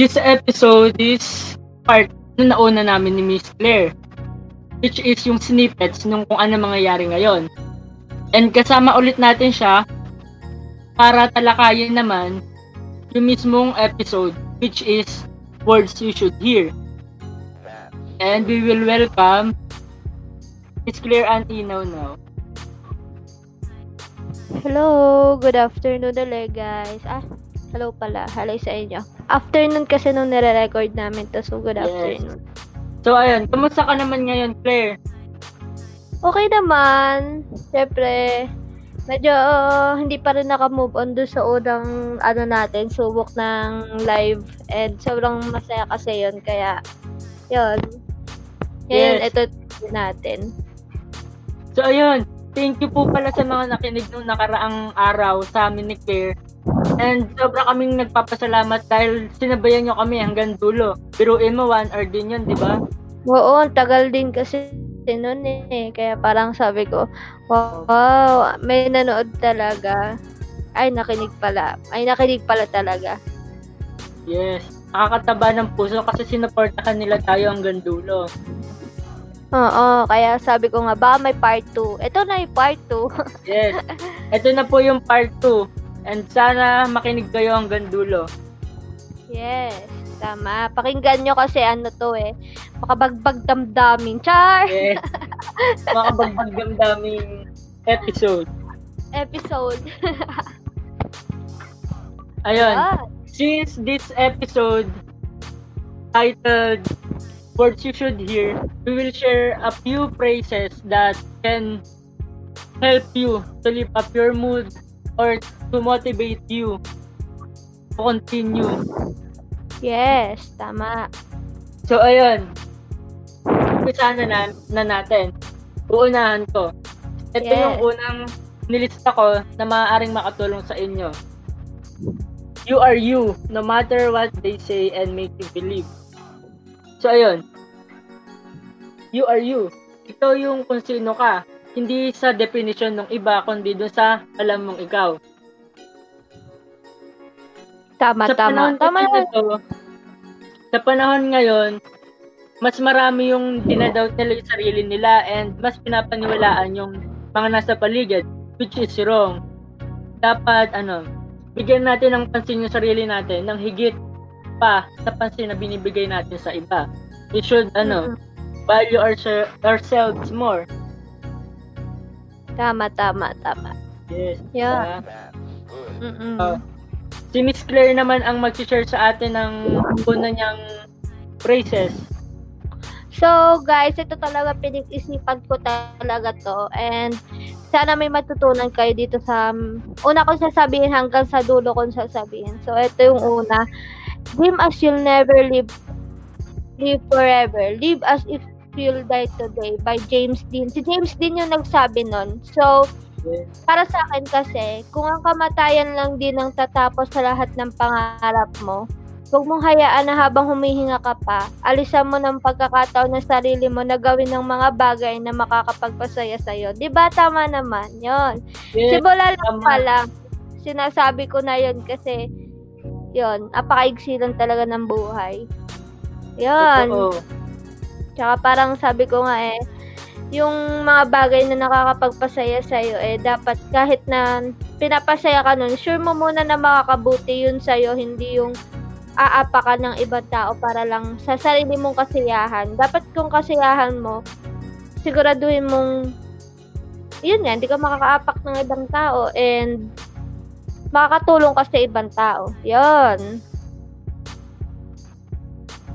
this episode is part na nauna namin ni Miss Claire which is yung snippets nung kung ano mangyayari ngayon. And kasama ulit natin siya para talakayin naman yung mismong episode which is words you should hear. And we will welcome Miss Claire Ann Inaw now. Hello, good afternoon ulit guys. Ah, hello pala. Hello sa inyo. Afternoon kasi nung nire-record namin to, so good Yes. afternoon. So ayun, kumusta ka naman ngayon, Claire? Okay naman. Siyempre, medyo uh, hindi pa rin naka-move on doon sa unang ano natin, subok ng live. And sobrang masaya kasi yun. Kaya, yun. Ngayon, Yes. ito natin. So ayun, thank you po pala sa mga nakinig nung nakaraang araw sa amin ni Claire. And sobra kaming nagpapasalamat dahil sinabayan nyo kami hanggang dulo. Biruin mo, one hour din yun, di ba? Oo, ang tagal din kasi noon eh. Kaya parang sabi ko, wow, may nanood talaga. Ay, nakinig pala. Ay, nakinig pala talaga. Yes. Nakakataba ng puso kasi sinuportahan nila tayo hanggang dulo. Oo, kaya sabi ko nga, ba may part 2. Ito na yung part 2. Yes. Ito na po yung part 2. And sana makinig kayo hanggang dulo. yes, tama. Pakinggan nyo kasi ano to eh. Makabagbag damdamin. Char! Yes. Makabagbag damdaming episode. Episode. Ayun. Ah, Since this episode titled Words You Should Hear, we will share a few phrases that can help you to lift up your mood or to motivate you to continue. yes, tama. So, ayun. Umpisa na, na, na natin. Uunahan ko. Ito Yes. yung unang nilista ko na maaaring makatulong sa inyo. You are you, no matter what they say and make you believe. So, ayun. You are you. Ikaw yung kung sino ka. Hindi sa definition ng iba, kundi dun sa alam mong ikaw. Tama, sa tama. Tama kasi yan. na to, sa panahon ngayon, mas marami yung dinadoubt nila yung sarili nila and mas pinapaniwalaan yung mga nasa paligid, which is wrong. Dapat, ano, bigyan natin ng pansin yung sarili natin ng higit pa sa pansin na binibigay natin sa iba. We should, ano, Mm-mm. value our, ourselves more. Tama, tama, tama. Yes. Yeah. Mm-mm. Oh. Si Miss Claire naman ang mag-share sa atin ng una niyang phrases. So, guys, ito talaga pinag-isipan ko talaga to. And sana may matutunan kayo dito sa... Una kong sasabihin hanggang sa dulo kong sasabihin. So, ito yung una. Dream as you'll never live live forever. Live as if you'll die today by James Dean. Si James Dean yung nagsabi nun. So, para sa akin kasi, kung ang kamatayan lang din ang tatapos sa lahat ng pangarap mo, huwag mong hayaan na habang humihinga ka pa, alisan mo ng pagkakataon ng sarili mo na gawin ng mga bagay na makakapagpasaya sa'yo. Di ba tama naman? yon Yes. Simula lang tama. pa lang, sinasabi ko na yon kasi, yon apakaigsi lang talaga ng buhay. Yon. Totoo. Tsaka parang sabi ko nga eh, yung mga bagay na nakakapagpasaya sa'yo, eh, dapat kahit na pinapasaya ka nun, sure mo muna na makakabuti yun sa'yo, hindi yung aapa ka ng ibang tao para lang sa sarili mong kasiyahan. Dapat kung kasiyahan mo, siguraduhin mong, yun nga, hindi ka makakaapak ng ibang tao and makakatulong ka sa ibang tao. Yun.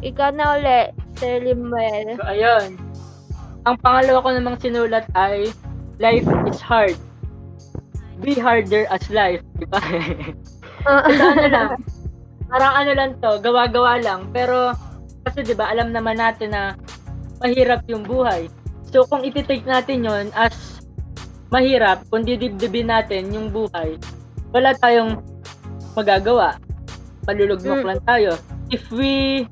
Ikaw na uli, Sir Limuel. So, ayun. Ang pangalawa ko namang sinulat ay Life is hard. Be harder as life. Di ba? Kasi ano lang, parang ano lang to, gawa-gawa lang. Pero, kasi di ba, alam naman natin na mahirap yung buhay. So, kung iti-take natin yon as mahirap, kung didibdibin natin yung buhay, wala tayong magagawa. Palulugmok Mm. lang tayo. If we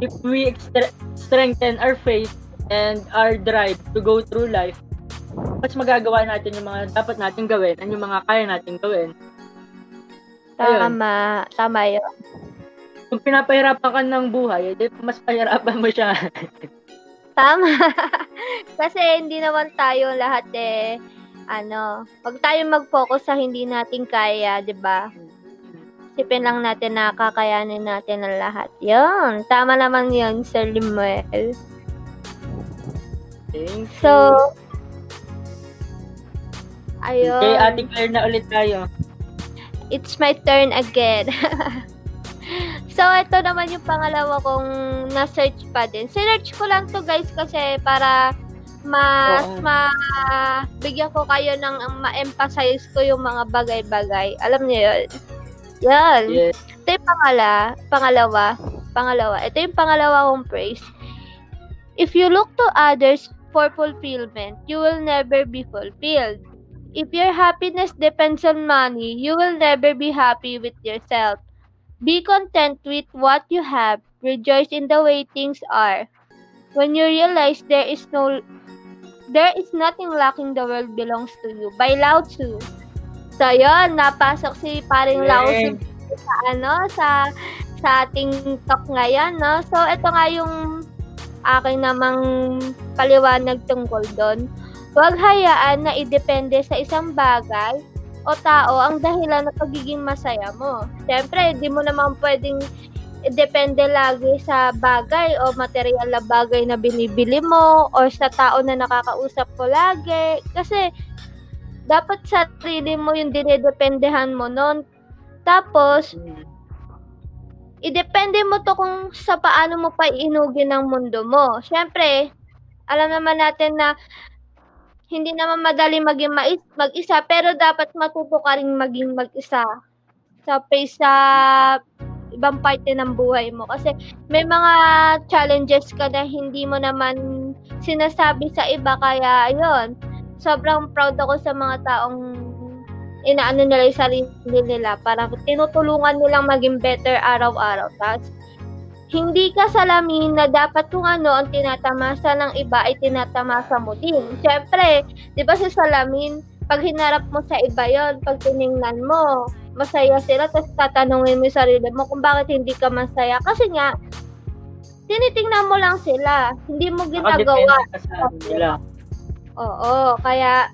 if we extre- strengthen our faith and our drive to go through life, mas magagawa natin yung mga dapat natin gawin and yung mga kaya natin gawin. Ayun. Tama. Tama yun. kung pinapahirapan ka ng buhay, edi mas pahirapan mo siya. Tama. Kasi hindi naman tayo lahat eh, ano, wag tayo mag-focus sa hindi natin kaya, di ba? Isipin lang natin na kakayanin natin ang lahat. Yun, tama naman yun, Sir Limuel. Thank you. So, ayun. Okay, Ate Claire na ulit tayo. it's my turn again. so, ito naman yung pangalawa kong na-search pa din. Sinearch ko lang to guys kasi para mas Oo. ma bigyan ko kayo ng ma-emphasize ko yung mga bagay-bagay. Alam niyo yun? Yan. Yes. Ito yung pangala, pangalawa, pangalawa. Ito yung pangalawa kong praise. If you look to others for fulfillment, you will never be fulfilled. If your happiness depends on money, you will never be happy with yourself. Be content with what you have. Rejoice in the way things are. When you realize there is no there is nothing lacking the world belongs to you by Lao Tzu. So, yun, napasok si paring Lao sa ano sa sa ating talk ngayon, no? So ito nga yung aking namang paliwanag tungkol doon. Huwag hayaan na idepende sa isang bagay o tao ang dahilan ng pagiging masaya mo. Siyempre, di mo naman pwedeng depende lagi sa bagay o material na bagay na binibili mo o sa tao na nakakausap mo lagi. Kasi, dapat sa sarili mo yung dinedependehan mo nun. Tapos, idepende mo to kung sa paano mo pa iinugin ang mundo mo. Siyempre, alam naman natin na hindi naman madali maging mag-isa, pero dapat matuto ka rin maging mag-isa sa pace sa ibang parte ng buhay mo. Kasi may mga challenges ka na hindi mo naman sinasabi sa iba, kaya ayun, sobrang proud ako sa mga taong inaano nila yung sarili nila para tinutulungan nilang maging better araw-araw. Tapos, hindi ka salamin na dapat kung ano ang tinatamasa ng iba ay tinatamasa mo din. Siyempre, di ba sa salamin, pag hinarap mo sa iba yon pag tiningnan mo, masaya sila, tapos tatanungin mo yung sarili mo kung bakit hindi ka masaya. Kasi nga, tinitingnan mo lang sila. Hindi mo ginagawa. Nakadepende ka sa nila. Oo, kaya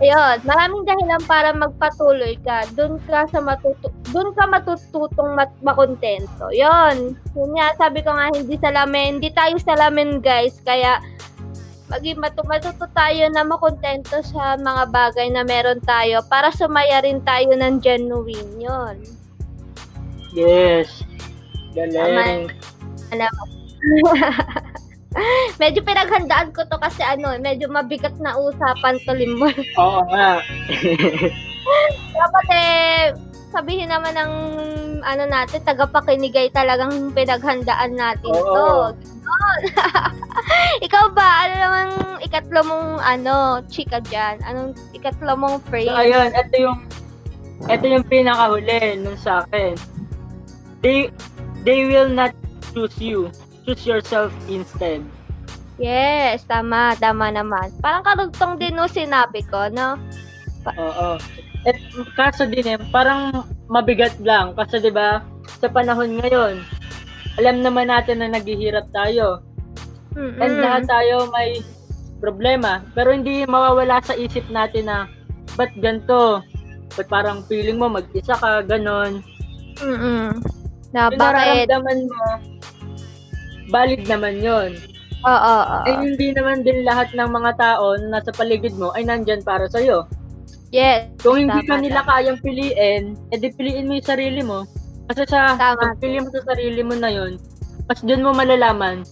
ayun, maraming dahilan para magpatuloy ka. Doon ka sa matutu doon ka matututong mat makontento. 'Yon. Yun nga, sabi ko nga hindi salamin, hindi tayo salamin, guys. Kaya maging matu matuto tayo na makontento sa mga bagay na meron tayo para sumaya rin tayo ng genuine 'yon. Yes. Galing. Alam. medyo pinaghandaan ko to kasi ano, medyo mabigat na usapan to limon. Oo nga. Dapat eh, sabihin naman ng ano natin, tagapakinig ay talagang pinaghandaan natin Oo. to. Ikaw ba, ano namang ikatlo mong ano, chika dyan? Anong ikatlo mong So, phrase? ayun, ito yung ito yung pinakahuli nung sa akin. They they will not choose you. Choose yourself instead. Yes, tama, tama naman. Parang karugtong din no sinabi ko, no? Oo. At kaso din eh, parang mabigat lang kasi 'di ba sa panahon ngayon, alam naman natin na naghihirap tayo. Mm-mm. And lahat tayo may problema. Pero hindi mawawala sa isip natin na ba't ganito? Ba't parang feeling mo mag-isa ka, ganon. Mm-mm. Na Yung bakit? nararamdaman mo, valid naman yon. Oo, oo. Ay hindi naman din lahat ng mga tao na nasa paligid mo ay nandyan para sa'yo. Yes. Kung hindi Tama, ka nila kayang piliin, edi piliin mo yung sarili mo. Kasi sa Tama. pagpili mo sa sarili mo na yun, mas dun mo malalaman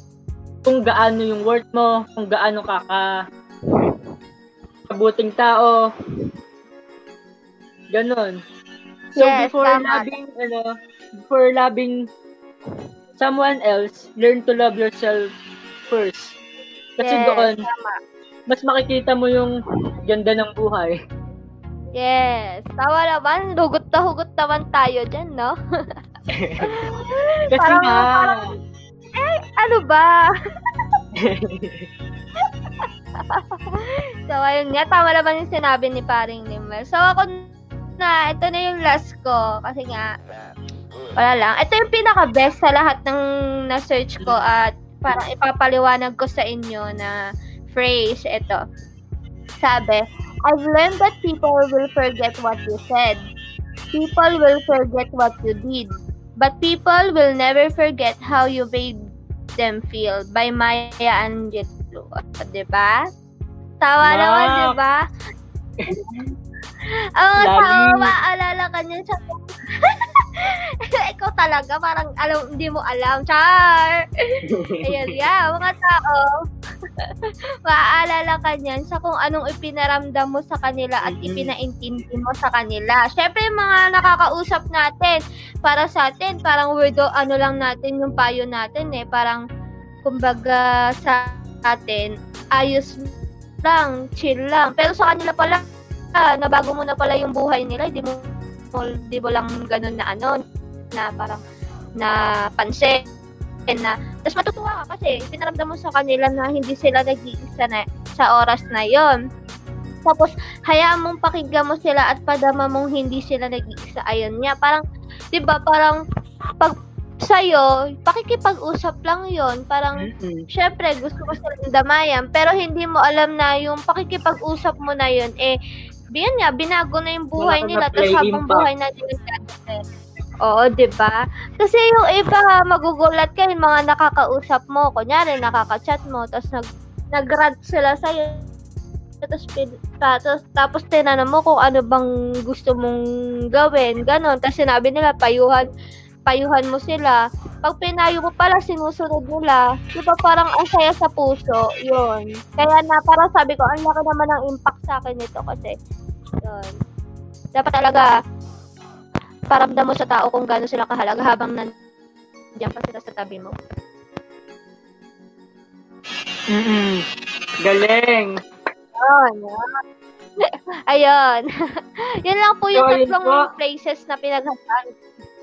kung gaano yung worth mo, kung gaano ka ka kabuting tao. Ganon. So Yes, before tama. loving, ano, before loving someone else, learn to love yourself first. Kasi Yes, doon, tama. mas makikita mo yung ganda ng buhay. Yes. Tawa naman. Hugot na hugot naman tayo dyan, no? Kasi Parang- nga, parang- Ano ba? so, ayun nga. Tama naman yung sinabi ni paring Nimel. So, ako na, ito na yung last ko. Kasi nga, Wala lang. Ito yung pinaka-best sa lahat ng na-search ko at parang ipapaliwanag ko sa inyo na phrase. Ito. Sabi, I've learned that people will forget what you said. People will forget what you did. But people will never forget how you made them feel by Maya Angelou. Diba? Tawa Wow. naman, diba? Mga Lali. tao, maaalala ka niyan sa... Ikaw talaga, parang alam, hindi mo alam. Char! Ayan, yeah, mga tao. maaalala ka niyan sa kung anong ipinaramdam mo sa kanila at Mhm. ipinaintindi mo sa kanila. Siyempre, mga nakakausap natin, para sa atin, parang weirdo, ano lang natin yung payo natin eh. Parang, kumbaga, sa atin, ayos lang, chill lang. Pero sa kanila pala, ah, nabago mo na pala yung buhay nila, di mo, di mo lang ganun na ano, na parang na pansin na tapos matutuwa ka kasi pinaramdam mo sa kanila na hindi sila nag-iisa na sa oras na yon tapos hayaan mong pakinggan mo sila at padama mong hindi sila nag-iisa. Ayun nga parang 'di ba parang pag sa'yo, pakikipag-usap lang yon parang Mm-mm. syempre gusto mo silang damayan. Pero hindi mo alam na yung pakikipag-usap mo na yun eh yun nga binago na yung buhay Wala nila tapos habang impact. buhay natin yung Oo, 'di ba? Kasi yung iba magugulat ka yung mga nakakausap mo, kunyari nakaka-chat mo tapos nag nag-rant sila sa tapos, tapos, tapos tinanong mo kung ano bang gusto mong gawin, ganon. Tapos sinabi nila, payuhan, payuhan mo sila. Pag pinayo mo pala, sinusunod nila. Di ba parang ang saya sa puso? Yun. Kaya na, parang sabi ko, ang laki naman ng impact sa akin nito kasi, yun. Dapat talaga, paramdam mo sa tao kung gaano sila kahalaga habang nandiyan pa sila sa tabi mo. Mm-mm. Galing. Yun. Ayun. Yun lang po yung So, ayun tatlong po. places na pinaghahan.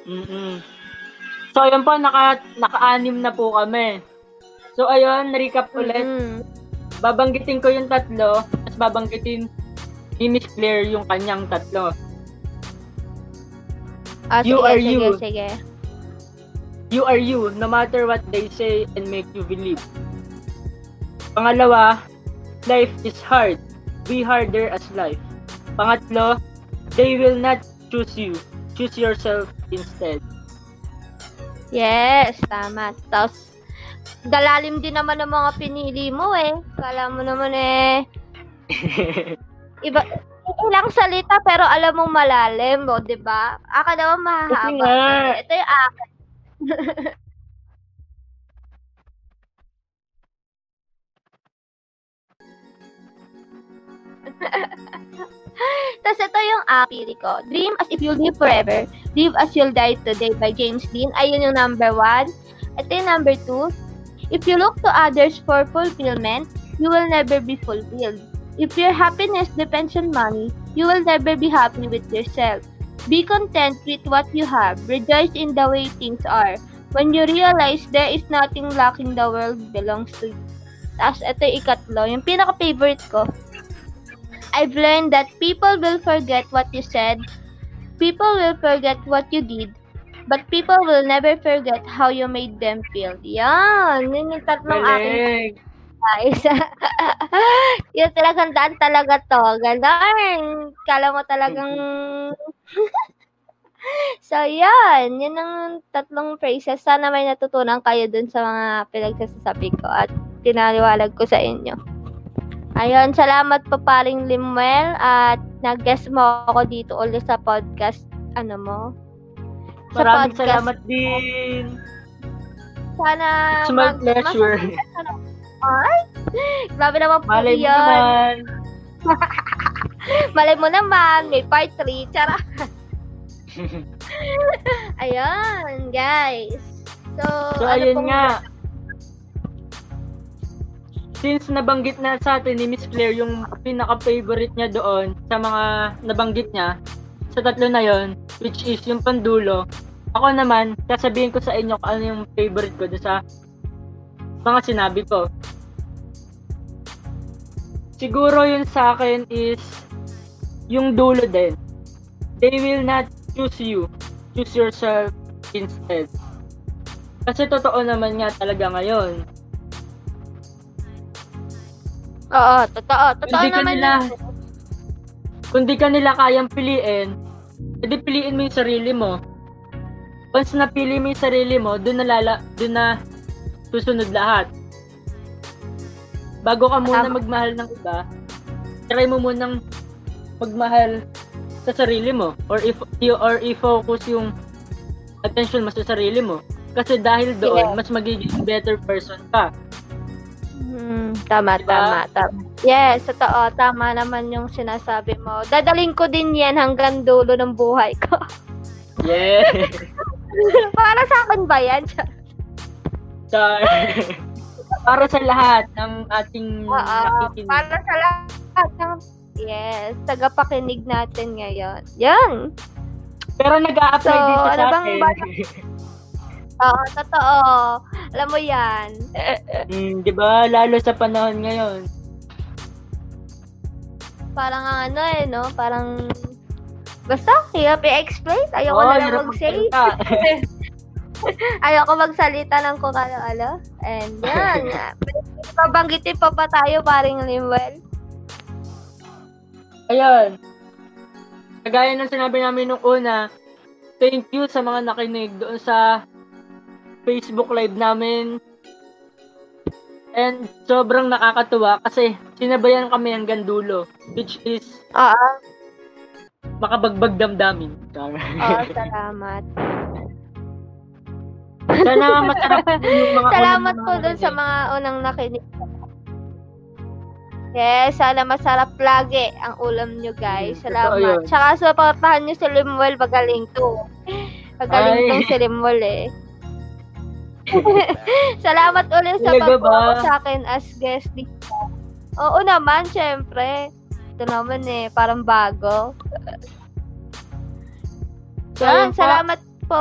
Mm-mm. So, ayun po, naka, naka-anim na po kami. So, ayun, recap ulit. Mm. Babanggitin ko yung tatlo, tapos babanggitin ni Miss Claire yung kanyang tatlo. Ah, You sige, are sige, you. sige. You are you, no matter what they say and make you believe. Pangalawa, life is hard. Be harder as life. Pangatlo, they will not choose you. Choose yourself instead. Yes, tama. Tapos, dalalim din naman ng mga pinili mo eh. Kala mo naman eh, iba, ilang salita pero alam mong malalim mo, di ba? Aka naman mahahaba. nga, Ito yung akin. Tapos ito yung pili ko. Dream as if you'll live forever. Live as you'll die today by James Dean. Ayun yung number one. Ito yung number two. If you look to others for fulfillment, you will never be fulfilled. If your happiness depends on money, you will never be happy with yourself. Be content with what you have. Rejoice in the way things are. When you realize there is nothing lacking the world belongs to you. Tapos ito yung ikatlo, yung pinaka-favorite ko. I've learned that people will forget what you said, people will forget what you did, but people will never forget how you made them feel. Yan, yun yung tatlong aking galing. guys. yung talagang daan talaga to. Ganon. Kala mo talagang... so, yan. Yun ang tatlong phrases. Sana may natutunan kayo dun sa mga pinagsasabi ko at pinaliwalag ko sa inyo. Ayun, salamat pa paring Limuel at nag-guest mo ako dito ulit sa podcast, ano mo? Sa Maraming podcast. salamat din. Sana It's my mag- pleasure. mas- Ay, grabe naman po Malay mo yan. naman. Malay mo naman, may part 3. Tsara. Ayun, guys. So, So, ano ayun nga. Since nabanggit na sa atin ni Miss Claire yung pinaka-favorite niya doon sa mga nabanggit niya, sa tatlo na yon which is yung pandulo, ako naman, sasabihin ko sa inyo kung ano yung favorite ko doon sa mga sinabi ko. Siguro yun sa akin is yung dulo din. They will not choose you. Choose yourself instead. Kasi totoo naman nga talaga ngayon. Oo, totoo. Totoo ka naman nila, yun. kung di ka nila kayang piliin, edi piliin mo yung sarili mo. Once napili mo yung sarili mo, dun na, lala, dun na susunod lahat. Bago ka muna Tama. magmahal ng iba, try mo munang magmahal sa sarili mo or if or i-focus yung attention mo sa sarili mo. Kasi dahil doon, Yeah. mas magiging better person ka. Hmm, tama, Diba? tama, tama. Yes, totoo. Tama naman yung sinasabi mo. Dadaling ko din yan hanggang dulo ng buhay ko. Yeah. Para sa akin ba yan? Char. Para sa lahat ng ating Oo, nakikinig. para sa lahat ng Yes, tagapakinig natin ngayon. Yan. Pero nag-a-apply So, din siya ano sa bang akin. ba- Oo, totoo. Alam mo yan. Hmm, di ba? Lalo sa panahon ngayon. Parang ang ano eh, no? Parang Basta, hirap i-explain. Ayoko Oo, na lang mag-say. Ayoko magsalita ng kung ano-ano. And yan. Babanggitin pa ba tayo, paring Limwell? Ayun. Kagaya ng sinabi namin nung una, thank you sa mga nakinig doon sa Facebook Live namin. And sobrang nakakatuwa kasi sinabayan kami hanggang dulo, which is Oo. makabagbag damdamin. Oo, Ah, salamat. Sana masarap yung mga Salamat po dun sa mga unang nakinig. Yes, sana masarap lagi ang ulam nyo, guys. Salamat. Tsaka supportahan nyo si Limwell, magaling to. Magaling Ay. tong si Limwell eh. Salamat ulit sa ba? sa akin as guest dito. Oo naman, syempre. Ito naman eh, parang bago. So, Yan, yun po. salamat po.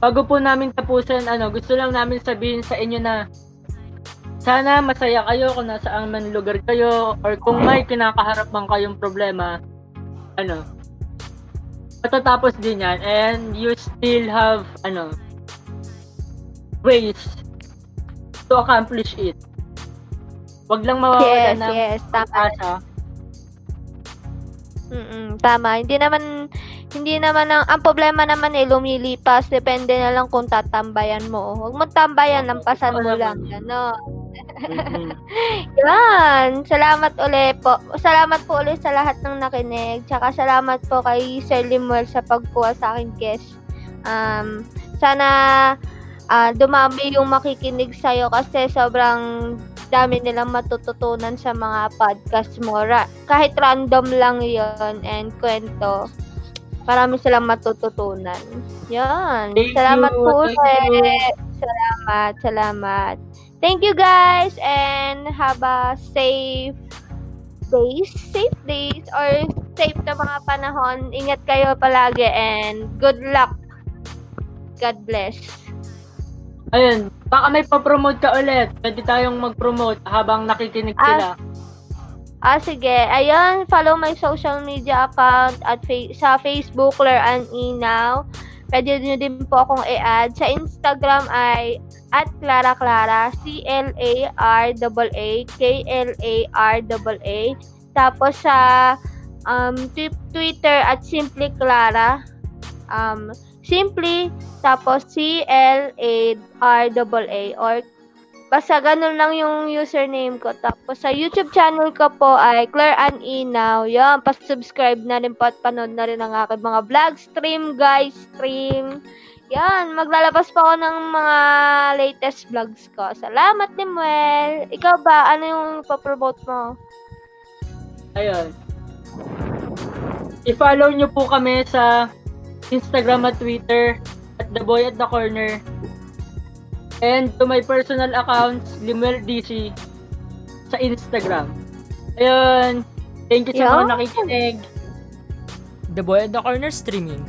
Bago po namin tapusin, ano, gusto lang namin sabihin sa inyo na sana masaya kayo kung nasaan man lugar kayo or kung may kinakaharap man kayong problema, ano, matatapos din yan and you still have, ano, ways to accomplish it. Wag lang mawawala Yes, ng yes, tama. asa. Mm, tama. Hindi naman hindi naman ang, ang problema naman eh lumilipas depende na lang kung tatambayan mo. Huwag mo tambayan, lampasan mo lang. Ano. Mhm. Yan. Salamat ulit po. Salamat po ulit sa lahat ng nakinig. Tsaka salamat po kay Sir Limuel sa pagkuha sa akin guest. Um, sana ah, dumami yung makikinig sa'yo kasi sobrang dami nilang matututunan sa mga podcast mo. Ra- kahit random lang yon and kwento, marami silang matututunan. Yan. Thank salamat you, po thank you. ulit. Salamat, salamat. Thank you guys and have a safe days, safe days or safe na mga panahon. Ingat kayo palagi and good luck. God bless. Ayun, baka may pa-promote ka ulit. Pwede tayong mag-promote habang nakikinig Ah, sila. Ah, sige. Ayun, follow my social media account at fa- sa Facebook, Claire Ann Inaw. Pwede nyo din po akong i-add. Sa Instagram ay at Clara Clara, C-L-A-R-A-A-K-L-A-R-A. Tapos sa um, twi- Twitter at Simply Clara. Um, Simply, tapos C-L-A-R-A-A or Basta ganun lang yung username ko. Tapos sa YouTube channel ko po ay Claire Ann Inaw. Yan, pa-subscribe na rin po at panood na rin ang aking mga vlog stream, guys, stream. Yan, maglalabas pa ako ng mga latest vlogs ko. Salamat, Limuel. Ikaw ba, ano yung papromote mo? Ayun. I-follow nyo po kami sa Instagram at Twitter at The Boy at the Corner. And to my personal accounts, Limuel DC sa Instagram. Ayun. Thank you sa mga nakikinig. The Boy at the Corner Streaming.